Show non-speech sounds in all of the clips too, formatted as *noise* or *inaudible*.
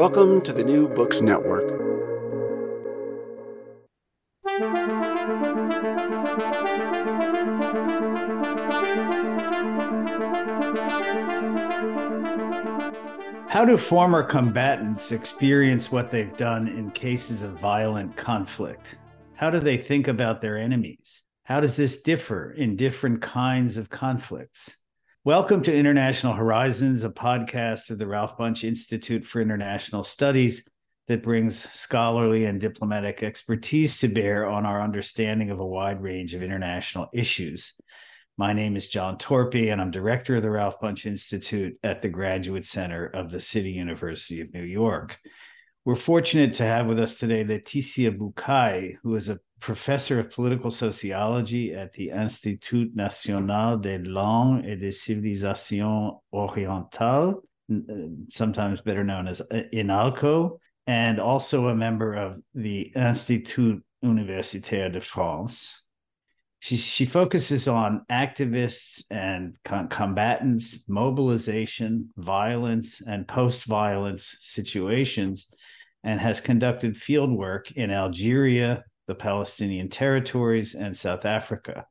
Welcome to the New Books Network. How do former combatants experience what they've done in cases of violent conflict? How do they think about their enemies? How does this differ in different kinds of conflicts? Welcome to International Horizons, a podcast of the Ralph Bunche Institute for International Studies that brings scholarly and diplomatic expertise to bear on our understanding of a wide range of international issues. My name is John Torpey, and I'm director of the Ralph Bunche Institute at the Graduate Center of the City University of New York. We're fortunate to have with us today Laetitia Bucaille, who is a professor of political sociology at the Institut National des Langues et des Civilisations Orientales, uh, sometimes better known as uh, INALCO, and also a member of the Institut Universitaire de France. She she focuses on activists and com- combatants, mobilization, violence, and post-violence situations, and has conducted field work in Algeria, the Palestinian territories, and South Africa.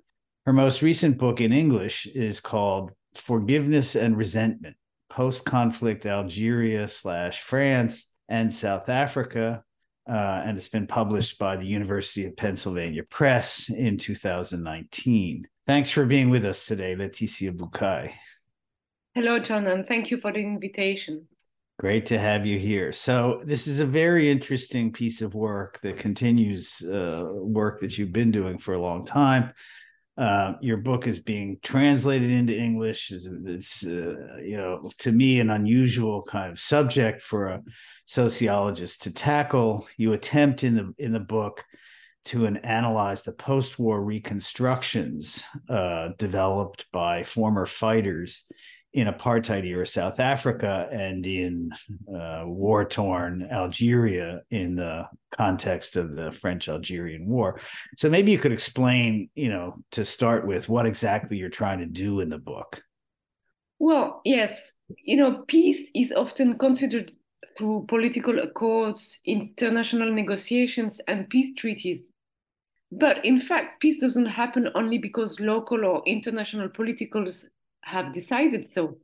Her most recent book in English is called Forgiveness and Resentment: Post-Conflict Algeria slash France and South Africa uh, and it's been published by the University of Pennsylvania Press in 2019. Thanks for being with us today, Laetitia Bucaille. Hello, John, and thank you for the invitation. Great to have you here. So, this is a very interesting piece of work that continues uh, work that you've been doing for a long time. Uh, your book is being translated into English. It's, uh, you know, to me, an unusual kind of subject for a sociologist to tackle. You attempt in the in the book to an, analyze the post-war reconstructions uh, developed by former fighters in apartheid era South Africa and in uh, war torn Algeria in the context of the French Algerian War. So maybe you could explain, you know, to start with what exactly you're trying to do in the book. Well, yes, you know, peace is often considered through political accords, international negotiations, and peace treaties. But in fact, peace doesn't happen only because local or international politicals have decided so.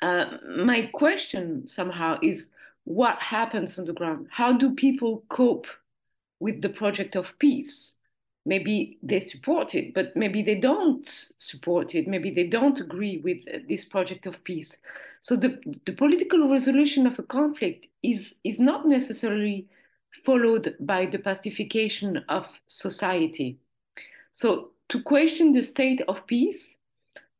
Uh, my question somehow is what happens on the ground? How do people cope with the project of peace? Maybe they support it, but maybe they don't support it. Maybe they don't agree with this project of peace. So the, the political resolution of a conflict is, is not necessarily followed by the pacification of society. So to question the state of peace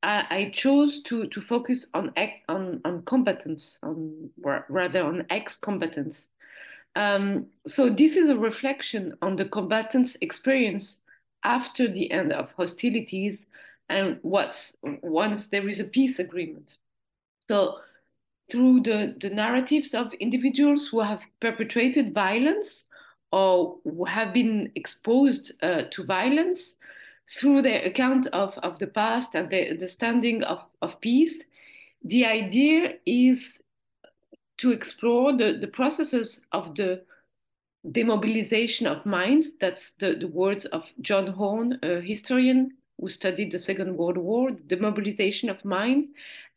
I, chose to, to focus on, on, on combatants, on, rather on ex-combatants. Um, so this is a reflection on the combatants' experience after the end of hostilities and what's once there is a peace agreement. So through the, the narratives of individuals who have perpetrated violence or who have been exposed uh, to violence, through their account of, of the past and the understanding of, of peace, the idea is to explore the, the processes of the demobilization of minds. That's the, the words of John Horne, a historian who studied the Second World War, the demobilization of minds,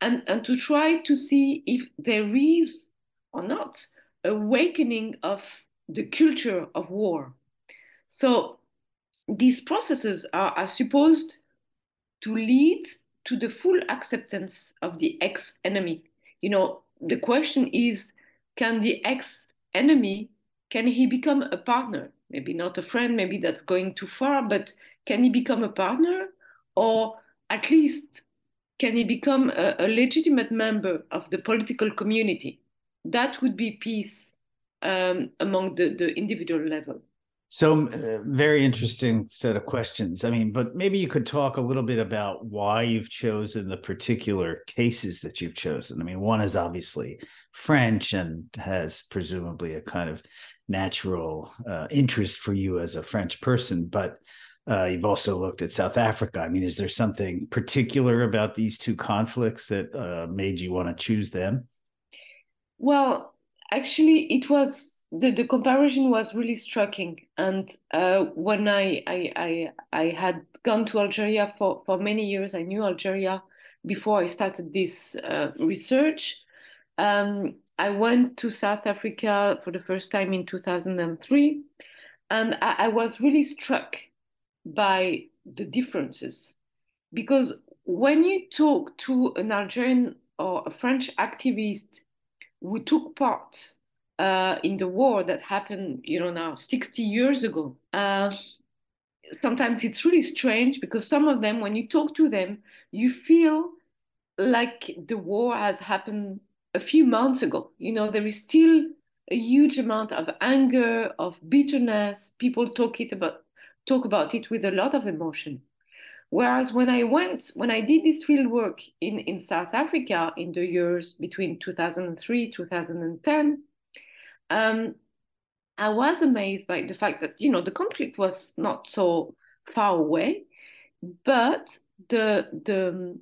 and, and to try to see if there is or not awakening of the culture of war. So these processes are, are supposed to lead to the full acceptance of the ex enemy. You know, the question is can the ex enemy can he become a partner? Maybe not a friend, maybe that's going too far, but can he become a partner? Or at least can he become a, a legitimate member of the political community? That would be peace um, among the, the individual level. So, uh, very interesting set of questions. I mean, but maybe you could talk a little bit about why you've chosen the particular cases that you've chosen. I mean, one is obviously French and has presumably a kind of natural uh, interest for you as a French person, but uh, you've also looked at South Africa. I mean, is there something particular about these two conflicts that uh, made you want to choose them? Well, actually, it was the, the comparison was really striking. And uh, when I, I, I I had gone to Algeria for, for many years, I knew Algeria before I started this uh, research. Um, I went to South Africa for the first time in 2003, and I, I was really struck by the differences because when you talk to an Algerian or a French activist who took part uh, in the war that happened, you know, now 60 years ago, uh, sometimes it's really strange because some of them, when you talk to them, you feel like the war has happened a few months ago. You know, there is still a huge amount of anger, of bitterness. People talk it about talk about it with a lot of emotion. Whereas when I went, when I did this field work in, in South Africa in the years between 2003, 2010, um, I was amazed by the fact that, you know, the conflict was not so far away, but the, the,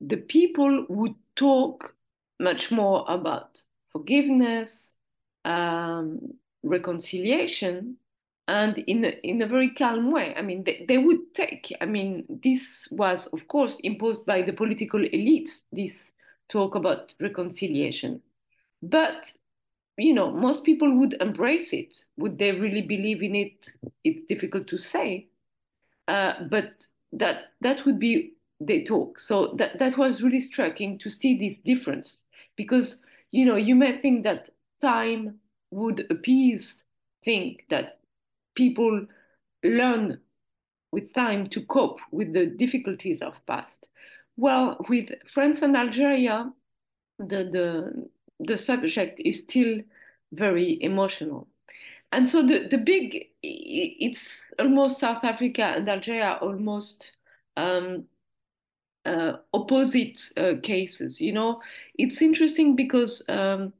the people would talk much more about forgiveness, um, reconciliation, and in a, in a very calm way. I mean, they, they would take. I mean, this was, of course, imposed by the political elites. This talk about reconciliation, but you know, most people would embrace it. Would they really believe in it? It's difficult to say, uh, but that that would be the talk. So that that was really striking to see this difference because you know you may think that time would appease think that people learn with time to cope with the difficulties of past. Well, with France and Algeria, the, the, the subject is still very emotional. And so the, the big, it's almost South Africa and Algeria almost um, uh, opposite uh, cases. You know, it's interesting because um,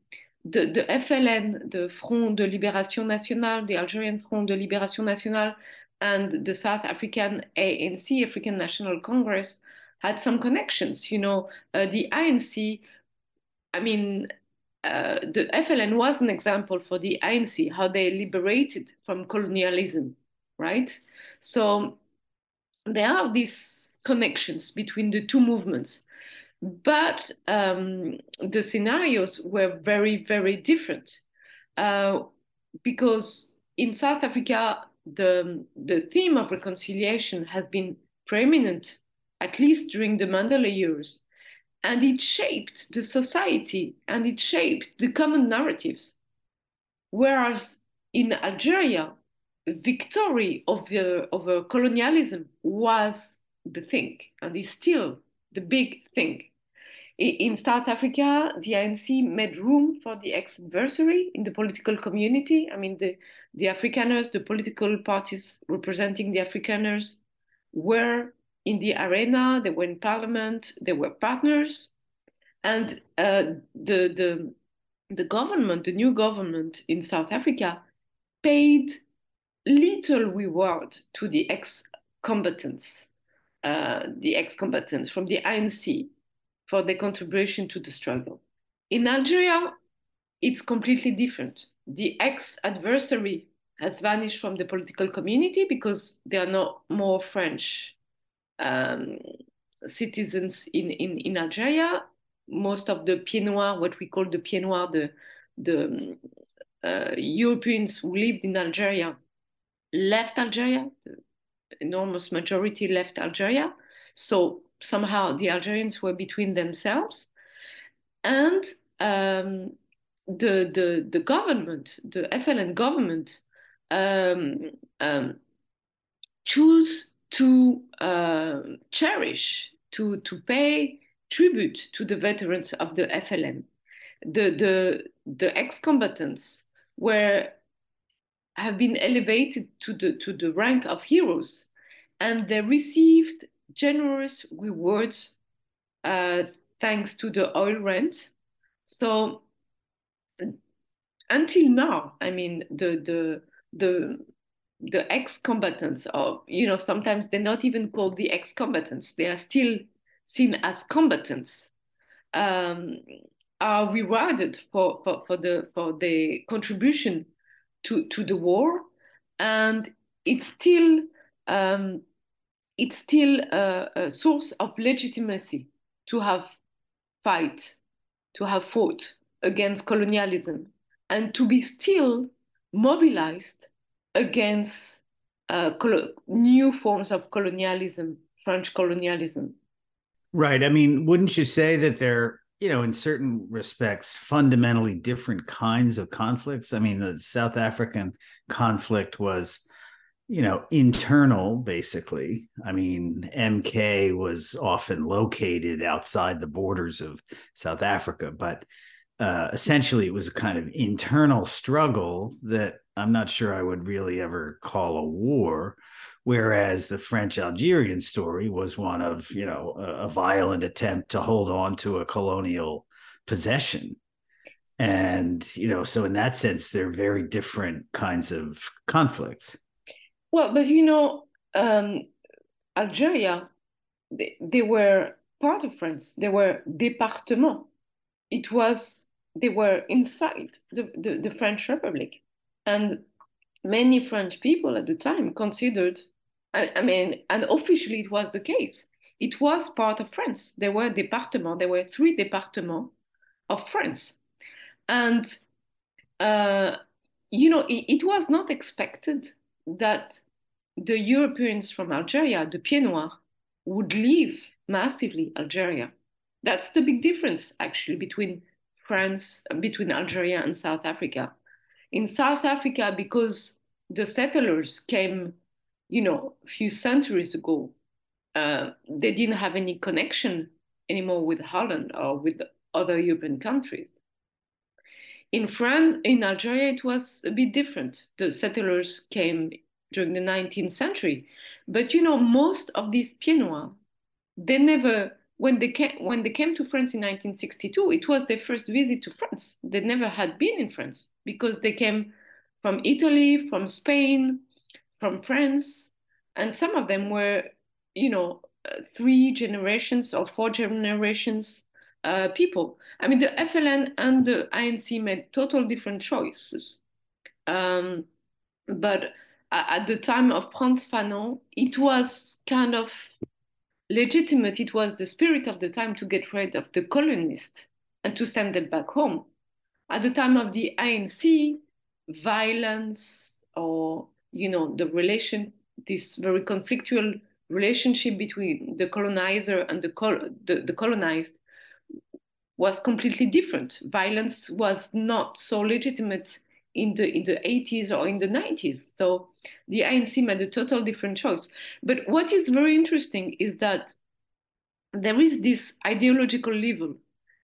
the, the FLN, the Front de Libération Nationale, the Algerian Front de Libération Nationale, and the South African ANC, African National Congress, had some connections. You know, uh, the ANC, I mean, uh, the FLN was an example for the ANC, how they liberated from colonialism, right? So there are these connections between the two movements. But um, the scenarios were very, very different uh, because in South Africa, the, the theme of reconciliation has been preeminent, at least during the Mandela years. And it shaped the society and it shaped the common narratives. Whereas in Algeria, victory over, uh, over uh, colonialism was the thing and is still the big thing. In South Africa, the ANC made room for the ex-adversary in the political community. I mean, the, the Afrikaners, the political parties representing the Afrikaners were in the arena, they were in parliament, they were partners. And uh, the, the, the government, the new government in South Africa, paid little reward to the ex-combatants, uh, the ex-combatants from the ANC for their contribution to the struggle. In Algeria, it's completely different. The ex-adversary has vanished from the political community because they are no more French um, citizens in, in, in Algeria. Most of the Pieds Noirs, what we call the Pieds Noirs, the, the uh, Europeans who lived in Algeria, left Algeria. The enormous majority left Algeria. So somehow the Algerians were between themselves, and um, the the the government, the FLN government, um, um, choose to uh, cherish, to to pay tribute to the veterans of the FLN. The the the ex-combatants were have been elevated to the to the rank of heroes, and they received generous rewards uh, thanks to the oil rent. So until now, I mean, the the the the ex-combatants, or you know, sometimes they're not even called the ex-combatants; they are still seen as combatants. Um, are rewarded for, for, for the for the contribution to, to the war, and it's still um, it's still a, a, source of legitimacy to have fight, to have fought against colonialism, and to be still mobilized against uh, new forms of colonialism, French colonialism. Right. I mean, wouldn't you say that they're, you know, in certain respects, fundamentally different kinds of conflicts? I mean, the South African conflict was, you know, internal, basically. I mean, MK was often located outside the borders of South Africa, but uh, essentially it was a kind of internal struggle that I'm not sure I would really ever call a war. Whereas the French Algerian story was one of, you know, a, a violent attempt to hold on to a colonial possession. And, you know, so in that sense, they're very different kinds of conflicts. Well, but you know, um, Algeria, they, they were part of France. They were département. It was they were inside the, the, the, French Republic. And many French people at the time considered, I, I, mean, and officially it was the case, it was part of France. There were départements, there were three départements of France. And, uh, you know, it, it, was not expected that the Europeans from Algeria, the Pieds Noirs, would leave massively Algeria. That's the big difference, actually, between France, between Algeria and South Africa. In South Africa, because the settlers came, you know, a few centuries ago, uh, they didn't have any connection anymore with Holland or with other European countries. In France, in Algeria, it was a bit different. The settlers came during the 19th century. But you know, most of these Pieds they never when they came when they came to France in 1962, it was their first visit to France. They never had been in France because they came from Italy, from Spain, from France, and some of them were, you know, uh, three generations or four generations uh, people. I mean, the FLN and the ANC made total different choices. Um, but at the time of Frantz Fanon, it was kind of legitimate it was the spirit of the time to get rid of the colonists and to send them back home. At the time of the ANC, violence or you know the relation, this very conflictual relationship between the colonizer and the, col- the, the colonized was completely different. Violence was not so legitimate in the in the 80s or in the 90s. So the ANC made a total different choice. But what is very interesting is that there is this ideological level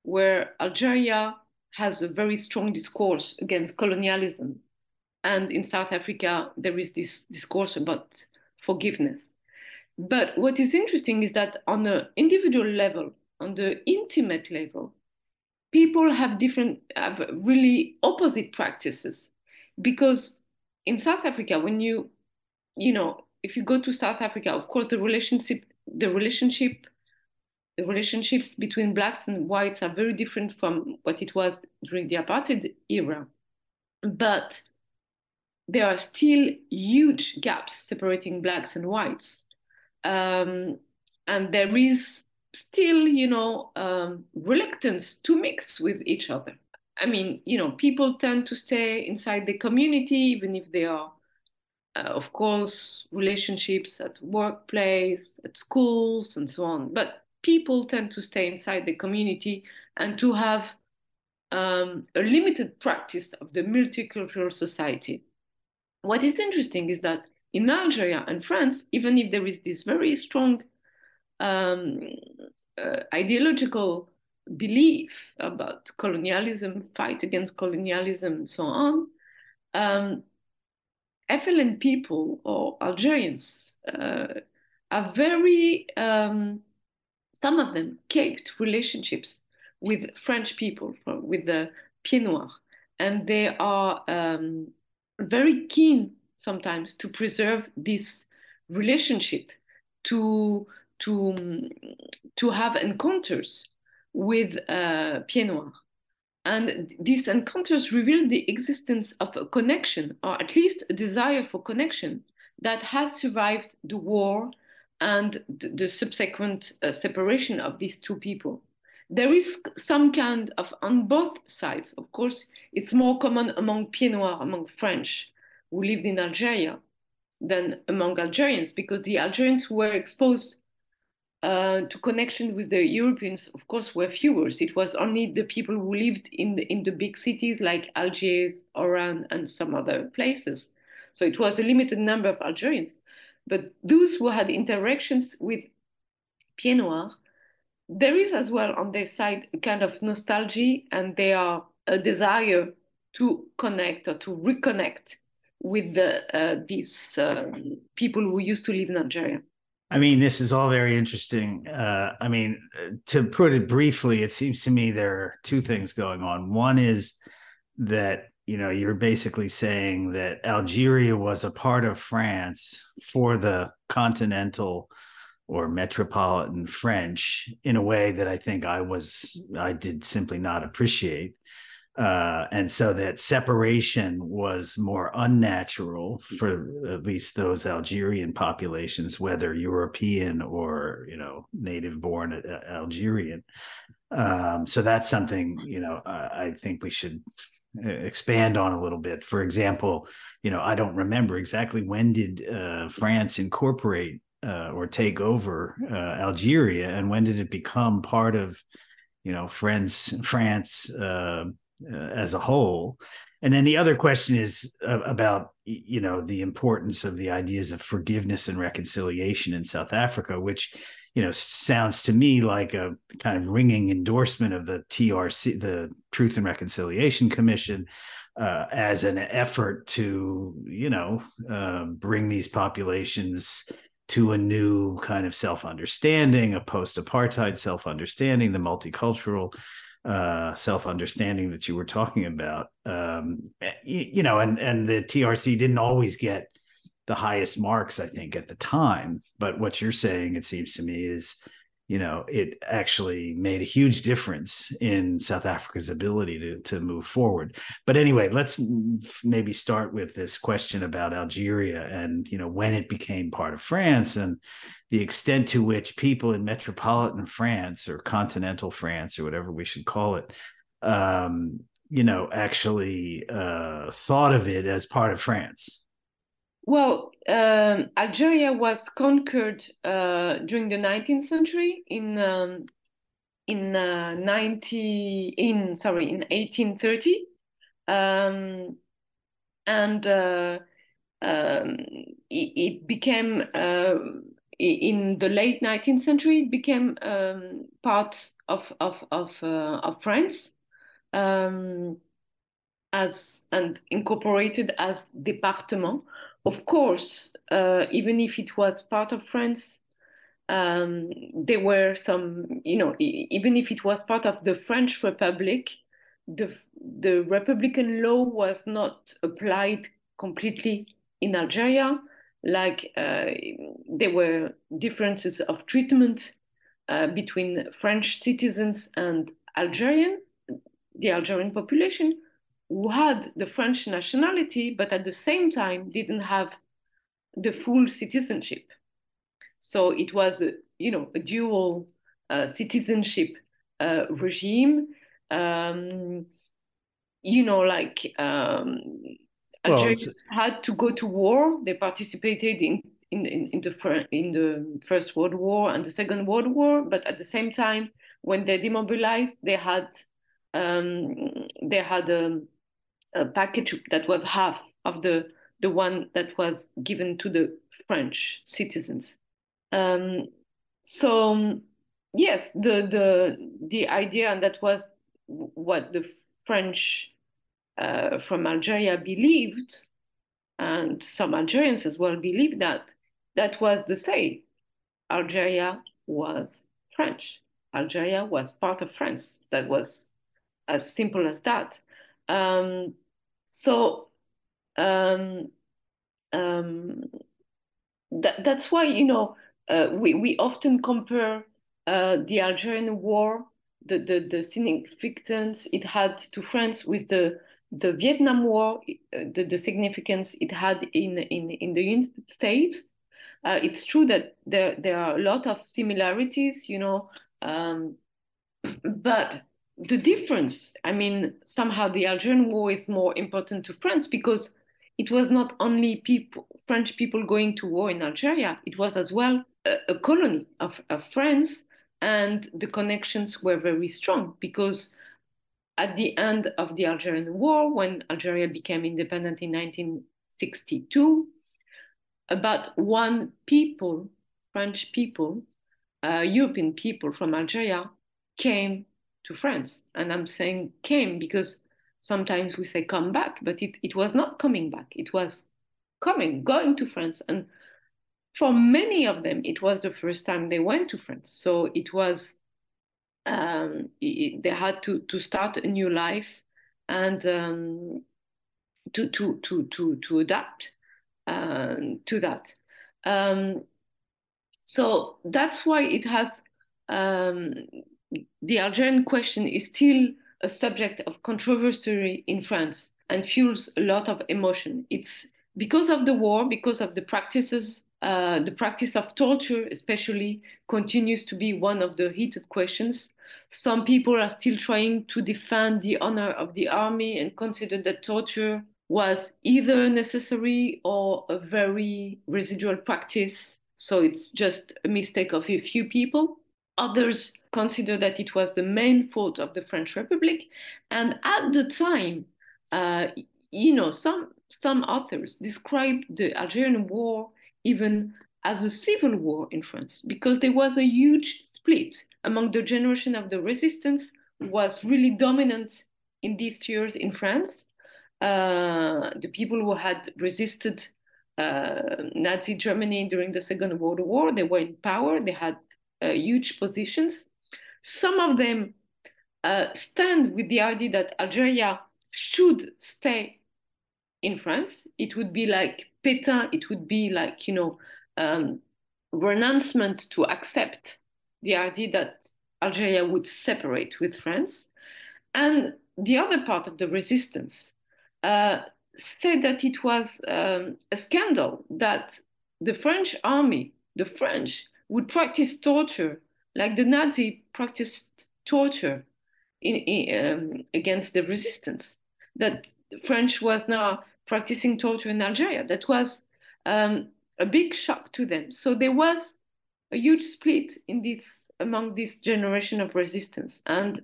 where Algeria has a very strong discourse against colonialism. And in South Africa, there is this discourse about forgiveness. But what is interesting is that on an individual level, on the intimate level, people have different, have really opposite practices. Because in South Africa, when you, you know, if you go to South Africa, of course, the relationship, the relationship, the relationships between blacks and whites are very different from what it was during the apartheid era. But there are still huge gaps separating blacks and whites. Um, and there is still, you know, um, reluctance to mix with each other. I mean, you know, people tend to stay inside the community, even if they are, uh, of course, relationships at workplace, at schools, and so on. But people tend to stay inside the community and to have um, a limited practice of the multicultural society. What is interesting is that in Algeria and France, even if there is this very strong um, uh, ideological belief about colonialism, fight against colonialism, and so on, um, people or Algerians uh, are very, um, some of them kept relationships with French people, with the Pieds Noirs, and they are um, very keen sometimes to preserve this relationship, to to to have encounters with uh, Pieds Noirs. And these encounters reveal the existence of a connection, or at least a desire for connection, that has survived the war and the, the subsequent uh, separation of these two people. There is some kind of, on both sides, of course, it's more common among Pieds Noirs, among French who lived in Algeria, than among Algerians, because the Algerians were exposed uh, to connection with the Europeans, of course, were fewer. It was only the people who lived in the, in the big cities like Algiers, Oran, and some other places. So it was a limited number of Algerians. But those who had interactions with Pieds Noirs, there is as well on their side a kind of nostalgia and they are a desire to connect or to reconnect with the, uh, these uh, people who used to live in Algeria. I mean, this is all very interesting. Uh, I mean, to put it briefly, it seems to me there are two things going on. One is that you know you're basically saying that Algeria was a part of France for the continental or metropolitan French in a way that I think I was I did simply not appreciate. Uh, and so that separation was more unnatural for at least those Algerian populations, whether European or you know native born uh, Algerian. Um, so that's something you know I, I think we should uh, expand on a little bit. For example, you know I don't remember exactly when did uh, France incorporate uh, or take over uh, Algeria, and when did it become part of you know France France uh, as a whole? And then the other question is uh, about you know the importance of the ideas of forgiveness and reconciliation in South Africa, which you know sounds to me like a kind of ringing endorsement of the TRC, the Truth and Reconciliation Commission, uh, as an effort to you know uh, bring these populations to a new kind of self-understanding, a post-apartheid self-understanding, the multicultural uh, self-understanding that you were talking about. Um, you, you, know, and and the TRC didn't always get the highest marks, I think, at the time. But what you're saying, it seems to me, is you know, it actually made a huge difference in South Africa's ability to to move forward. But anyway, let's maybe start with this question about Algeria and you know when it became part of France and the extent to which people in metropolitan France or continental France or whatever we should call it, um, you know, actually uh, thought of it as part of France. Well, um, Algeria was conquered uh, during the 19th century in um, in uh, 90 in sorry in 1830, um, and uh, um, it, it, became uh, in the late 19th century. It became um, part of of of, uh, of France. Um, as and incorporated as département of course, uh, even if it was part of France, um, there were some, you know, even if it was part of the French Republic, the the Republican law was not applied completely in Algeria. Like uh, there were differences of treatment uh, between French citizens and Algerian, the Algerian population, who had the French nationality, but at the same time didn't have the full citizenship. So it was, a, you know, a dual uh, citizenship uh, regime. Um, you know, like um, well, had to go to war. They participated in in, in, in the in the First World War and the Second World War, but at the same time, when they demobilized, they had um, they had um, a package that was half of the the one that was given to the French citizens. Um, so yes, the the the idea, and that was what the French uh, from Algeria believed, and some Algerians as well believed that that was the say. Algeria was French. Algeria was part of France. That was as simple as that. Um, so um, um, that, that's why you know uh, we we often compare uh, the Algerian War the, the, the significance it had to France with the the Vietnam War, uh, the, the significance it had in, in, in the United States. Uh, it's true that there, there are a lot of similarities, you know, um, but the difference, I mean, somehow the Algerian War is more important to France because it was not only people, French people going to war in Algeria, it was as well a, a colony of, of France, and the connections were very strong because at the end of the Algerian War, when Algeria became independent in 1962, about one people, French people, uh, European people from Algeria came to France. And I'm saying came because sometimes we say come back, but it, it was not coming back. It was coming, going to France. And for many of them, it was the first time they went to France. So it was, um, it, they had to, to start a new life and um, to, to, to, to, to adapt um, to that. Um, so that's why it has um, the Algerian question is still a subject of controversy in France and fuels a lot of emotion. It's because of the war, because of the practices, uh, the practice of torture, especially, continues to be one of the heated questions. Some people are still trying to defend the honor of the army and consider that torture was either necessary or a very residual practice. So it's just a mistake of a few people. Others consider that it was the main fault of the French Republic. And at the time, uh, you know, some, some authors described the Algerian War even as a civil war in France because there was a huge split among the generation of the resistance was really dominant in these years in France. Uh, the people who had resisted uh, Nazi Germany during the Second World War, they were in power, they had huge positions. Some of them uh, stand with the idea that Algeria should stay in France. It would be like Pétain, it would be like, you know, um, renouncement to accept the idea that Algeria would separate with France. And the other part of the resistance uh, said that it was um, a scandal that the French army, the French, would practice torture, like the Nazi practiced torture in, in, um, against the resistance. That French was now practicing torture in Algeria. That was um, a big shock to them. So there was a huge split in this among this generation of resistance, and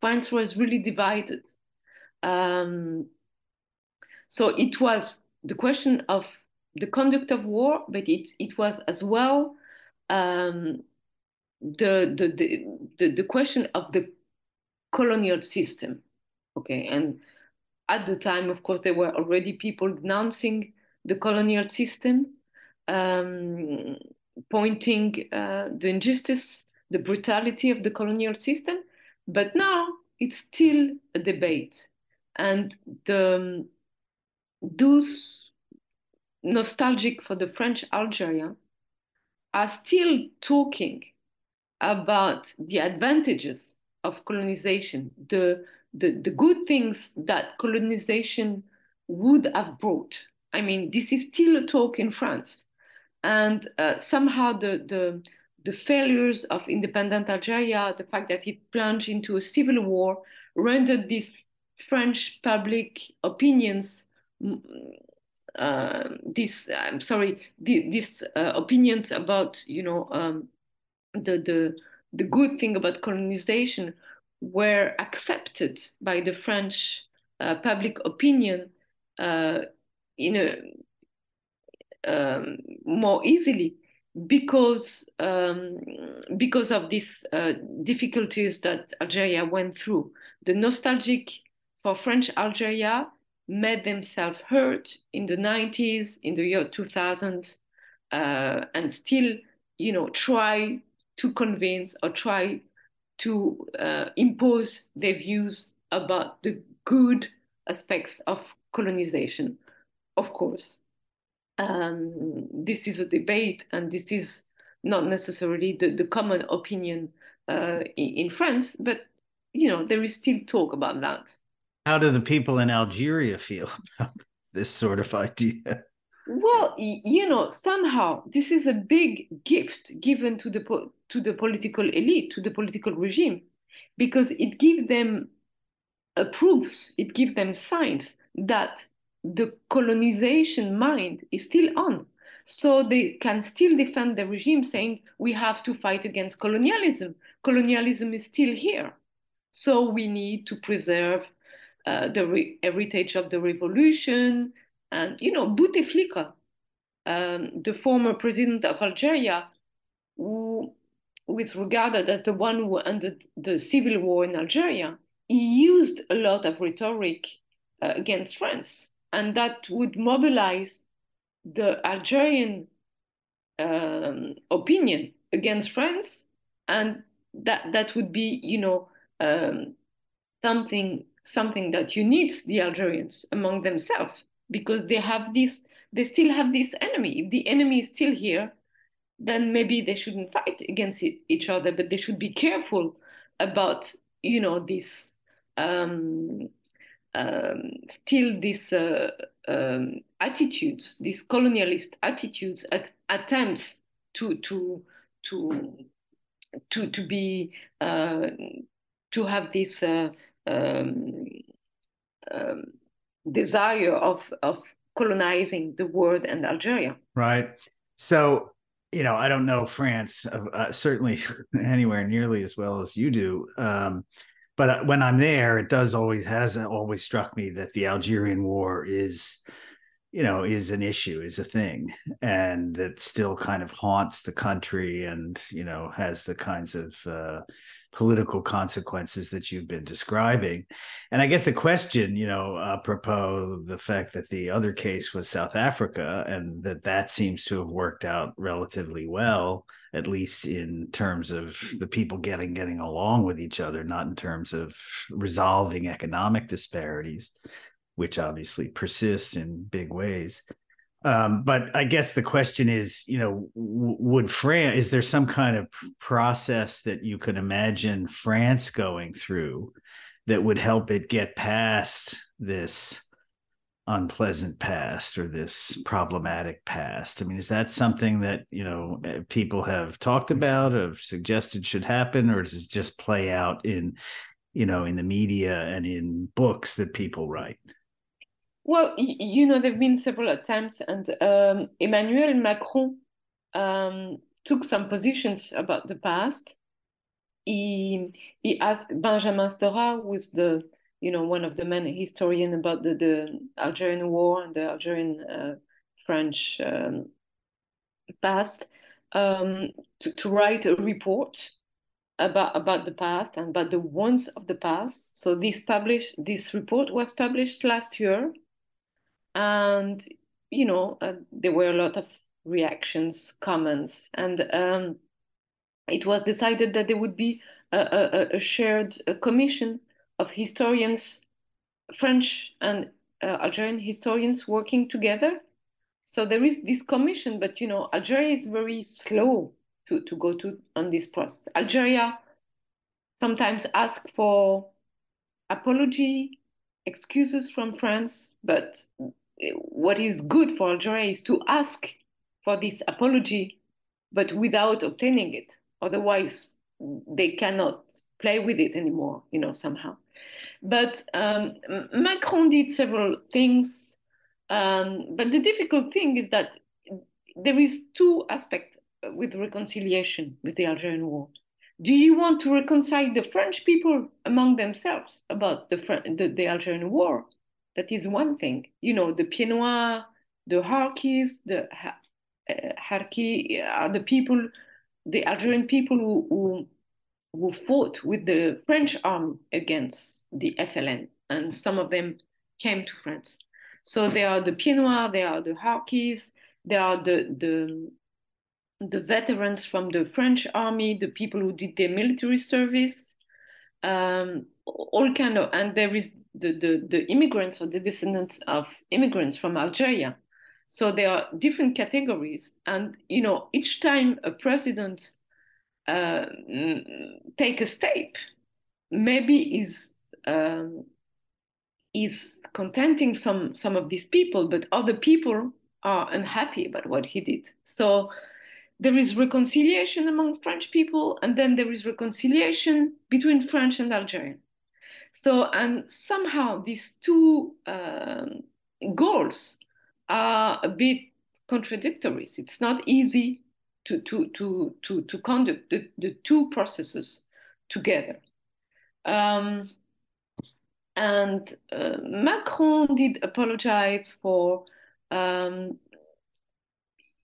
France was really divided. Um, so it was the question of the conduct of war, but it, it was as well um, the, the, the, the, the question of the colonial system. Okay, and at the time, of course, there were already people denouncing the colonial system, um, pointing uh, the injustice, the brutality of the colonial system. But now it's still a debate, and the those nostalgic for the French Algeria are still talking about the advantages of colonization, the, the, the good things that colonization would have brought. I mean, this is still a talk in France. And uh, somehow the, the, the failures of independent Algeria, the fact that it plunged into a civil war, rendered these French public opinions uh, this I'm sorry the, these uh, opinions about you know um, the the the good thing about colonization were accepted by the French uh, public opinion uh, in a um, more easily because um, because of these uh, difficulties that Algeria went through. The nostalgic for French Algeria made themselves heard in the 90s, in the year 2000, uh, and still, you know, try to convince or try to uh, impose their views about the good aspects of colonization. Of course, um, this is a debate, and this is not necessarily the, the common opinion uh, in, in France, but you know there is still talk about that. How do the people in Algeria feel *laughs* about this sort of idea? Well, you know, somehow this is a big gift given to the to the political elite, to the political regime, because it gives them uh, proofs, it gives them signs that the colonization mind is still on. So they can still defend the regime, saying we have to fight against colonialism. Colonialism is still here. So we need to preserve uh, the heritage of the revolution. And, you know, Bouteflika, um, the former president of Algeria, who was regarded as the one who ended the civil war in Algeria, he used a lot of rhetoric uh, against France, and that would mobilize the Algerian um, opinion against France, and that that would be, you know, um, something something that unites the Algerians among themselves because they have this, they still have this enemy. If the enemy is still here, then maybe they shouldn't fight against each other, but they should be careful about, you know, this um, um, still this uh, um, attitudes, these colonialist attitudes, at, attempts to to to to to be uh, to have this uh, um, um, desire of of colonizing the world and Algeria. Right. So you know, I don't know France uh, uh certainly *laughs* anywhere nearly as well as you do. Um, but uh, when I'm there, it does always has always struck me that the Algerian War is you know is an issue is a thing and that still kind of haunts the country and you know has the kinds of uh, political consequences that you've been describing. And i guess the question you know apropos the fact that the other case was south africa and that that seems to have worked out relatively well at least in terms of the people getting getting along with each other not in terms of resolving economic disparities which obviously persist in big ways. Um, but I guess the question is, you know, would France, is there some kind of process that you could imagine France going through that would help it get past this unpleasant past or this problematic past? I mean, is that something that, you know, eh, people have talked about, have suggested should happen, or does it just play out in, you know, in the media and in books that people write? Well, you know, there have been several attempts, and um, Emmanuel Macron um, took some positions about the past. He he asked Benjamin Stora, who is the you know one of the main historian about the, the Algerian War and the Algerian uh, French um, past, um, to, to write a report about about the past and about the wounds of the past. So this published this report was published last year and you know uh, there were a lot of reactions comments and um, it was decided that there would be a, a, a shared commission of historians french and uh, algerian historians working together. So there is this commission but you know algeria is very slow to, to go to on this process. Algeria sometimes ask for apology excuses from france but what is good for Algeria is to ask for this apology, but without obtaining it. Otherwise, they cannot play with it anymore, you know, somehow. But um, Macron did several things. Um, but the difficult thing is that there is two aspects with reconciliation with the Algerian war. Do you want to reconcile the French people among themselves about the, the, the Algerian war? That is one thing. You know, the Pieds Noirs, the Harkis, the uh, Harki are the people, the Algerian people who, who, who fought with the French army against the FLN, and some of them came to France. So they are the Pieds Noirs, they are the Harkis, they are the the the veterans from the French army, the people who did their military service, um, all kind of, and there is the, the, the immigrants or the descendants of immigrants from Algeria. So there are different categories. And, you know, each time a president uh, take a step, maybe is um, is contenting some some of these people, but other people are unhappy about what he did. So there is reconciliation among French people, and then there is reconciliation between French and Algerian. So, and somehow these two um, goals are a bit contradictory. It's not easy to, to, to, to, to conduct the, the two processes together. Um, and uh, Macron did apologize for, um,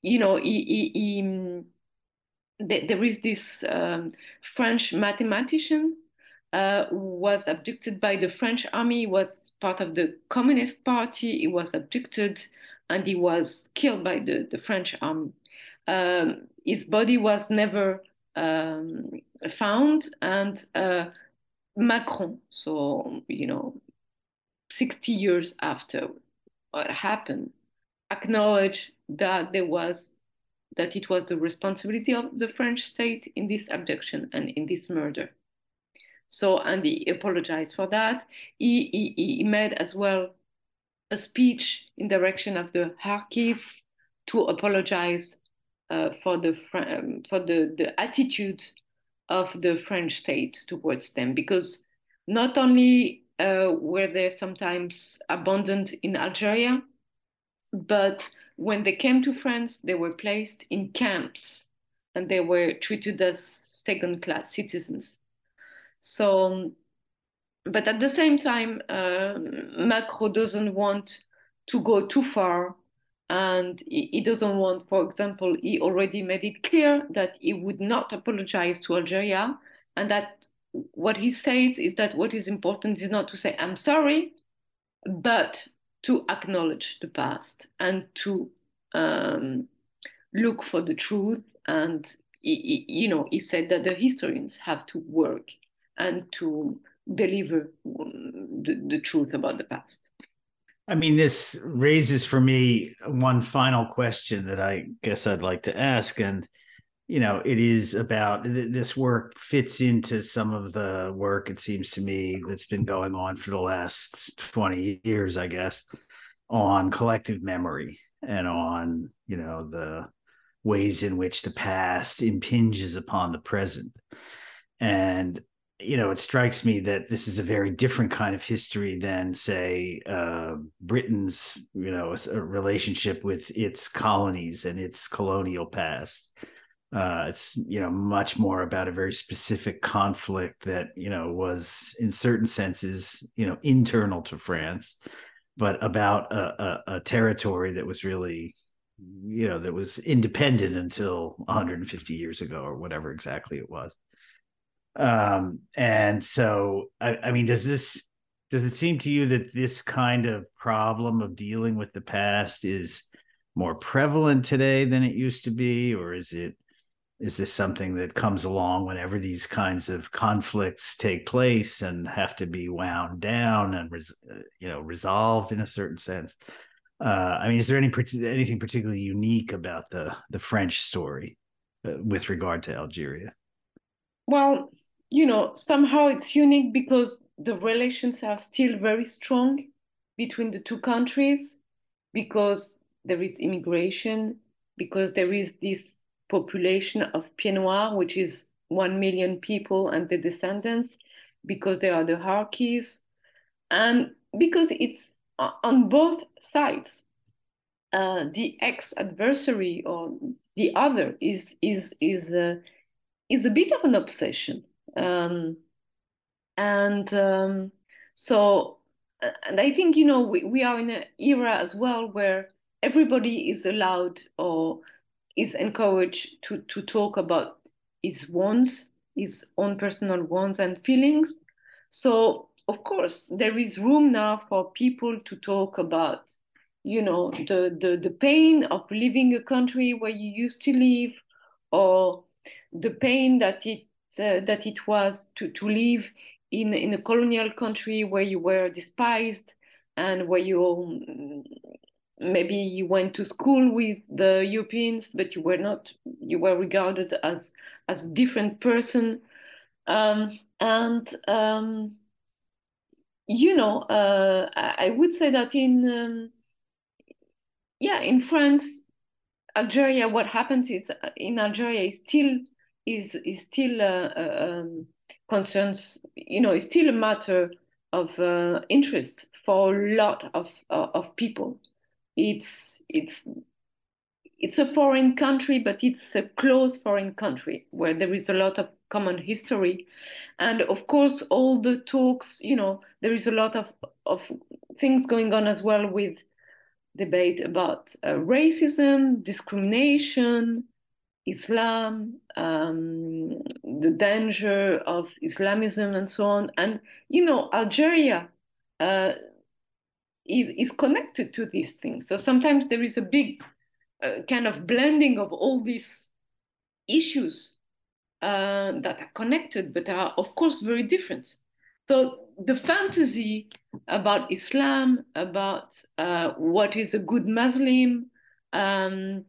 you know, he, he, he, there is this um, French mathematician uh, was abducted by the French army, was part of the Communist Party. He was abducted and he was killed by the, the French army. Um, his body was never um, found, and uh, Macron, so, you know, 60 years after what happened, acknowledged that there was that it was the responsibility of the French state in this abduction and in this murder. So, Andy apologized for that. He, he, he made as well a speech in direction of the Harkis to apologize uh, for the um, for the, the attitude of the French state towards them, because not only uh, were they sometimes abandoned in Algeria, but when they came to France, they were placed in camps and they were treated as second class citizens. So, but at the same time, uh, Macron doesn't want to go too far. And he, he doesn't want, for example, he already made it clear that he would not apologize to Algeria. And that what he says is that what is important is not to say, I'm sorry, but to acknowledge the past and to um, look for the truth. And, he, he, you know, he said that the historians have to work and to deliver um, the, the truth about the past. I mean, this raises for me one final question that I guess I'd like to ask. And, you know, it is about this work fits into some of the work, it seems to me, that's been going on for the last 20 years, I guess, on collective memory and on, you know, the ways in which the past impinges upon the present. And you know, it strikes me that this is a very different kind of history than, say, uh, Britain's, you know, relationship with its colonies and its colonial past. Uh, it's you know much more about a very specific conflict that you know was in certain senses you know internal to France, but about a, a, a territory that was really you know that was independent until 150 years ago or whatever exactly it was um and so I, I mean does this does it seem to you that this kind of problem of dealing with the past is more prevalent today than it used to be? Or is it is this something that comes along whenever these kinds of conflicts take place and have to be wound down and res, you know resolved in a certain sense? Uh, i mean is there any anything particularly unique about the the french story uh, with regard to algeria? Well, you know, somehow it's unique because the relations are still very strong between the two countries because there is immigration, because there is this population of Pieds which is 1 million people and the descendants, because there are the Harkis, and because it's on both sides. Uh, the ex adversary or the other is is is uh, is a bit of an obsession. Um, and um, so, and I think, you know, we, we are in an era as well where everybody is allowed or is encouraged to, to talk about his wants, his own personal wants and feelings. So, of course, there is room now for people to talk about, you know, the, the, the pain of leaving a country where you used to live or the pain that it that it was to to live in in a colonial country where you were despised and where you maybe you went to school with the Europeans, but you were not, you were regarded as as a different person. Um, and um, you know, uh, I would say that in um, yeah, in France, Algeria, what happens is uh, in Algeria is still is is still uh, uh, um, concerns. You know, is still a matter of uh, interest for a lot of of people. It's it's it's a foreign country, but it's a close foreign country where there is a lot of common history, and of course all the talks. You know, there is a lot of of things going on as well with debate about uh, racism, discrimination, Islam, um, the danger of Islamism, and so on. And you know, Algeria uh, is is connected to these things. So sometimes there is a big uh, kind of blending of all these issues uh, that are connected, but are of course very different. So the fantasy about Islam, about uh, what is a good Muslim, um,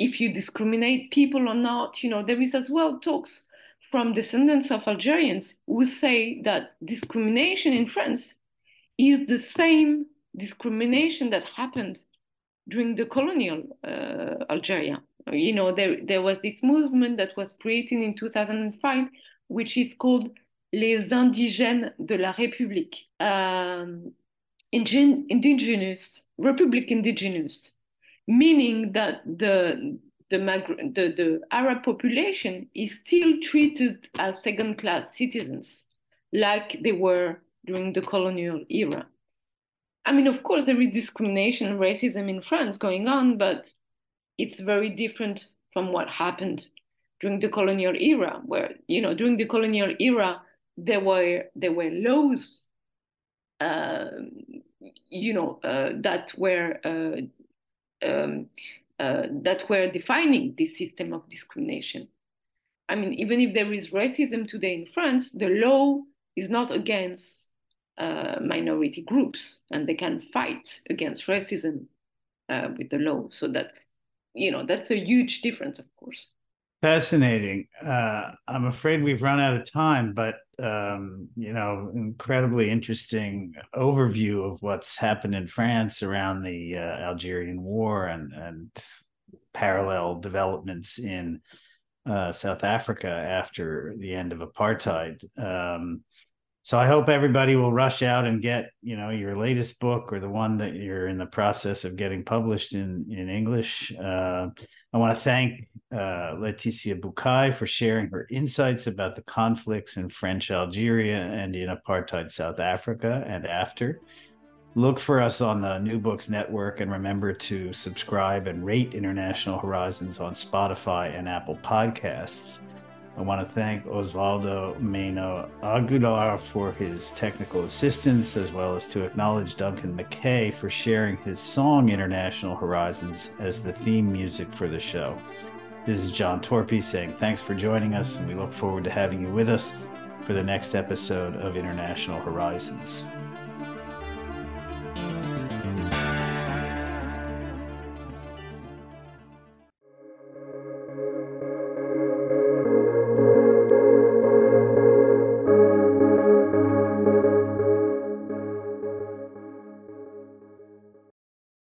if you discriminate people or not, you know, there is as well talks from descendants of Algerians who say that discrimination in France is the same discrimination that happened during the colonial uh, Algeria. You know, there, there was this movement that was created in 2005, which is called Les Indigènes de la République, um, indigenous, Republic indigenous, meaning that the the, the, the Arab population is still treated as second class citizens, like they were during the colonial era. I mean, of course, there is discrimination and racism in France going on, but it's very different from what happened during the colonial era, where, you know, during the colonial era, there were there were laws, uh, you know, uh, that were uh, um, uh, that were defining this system of discrimination. I mean, even if there is racism today in France, the law is not against uh, minority groups, and they can fight against racism uh, with the law. So that's you know that's a huge difference, of course. Fascinating. Uh, I'm afraid we've run out of time, but um, you know, incredibly interesting overview of what's happened in France around the uh, Algerian War and and parallel developments in uh, South Africa after the end of apartheid. Um, so I hope everybody will rush out and get you know your latest book or the one that you're in the process of getting published in in English. Uh, I want to thank uh, Laetitia Bucaille for sharing her insights about the conflicts in French Algeria and in apartheid South Africa and after. Look for us on the New Books Network and remember to subscribe and rate International Horizons on Spotify and Apple Podcasts. I want to thank Osvaldo Meno Aguilar for his technical assistance, as well as to acknowledge Duncan McKay for sharing his song International Horizons as the theme music for the show. This is John Torpey saying thanks for joining us, and we look forward to having you with us for the next episode of International Horizons.